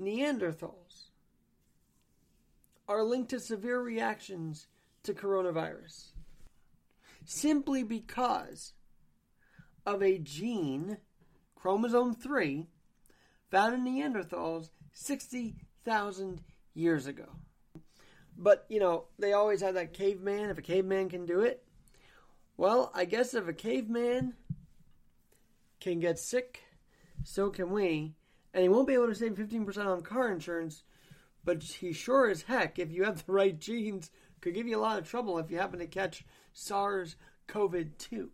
Neanderthals are linked to severe reactions to coronavirus simply because of a gene, chromosome 3, found in Neanderthals 60,000 years ago. But, you know, they always have that caveman. If a caveman can do it, well, I guess if a caveman can get sick, so can we. And he won't be able to save 15% on car insurance, but he sure as heck, if you have the right genes, could give you a lot of trouble if you happen to catch SARS CoV 2.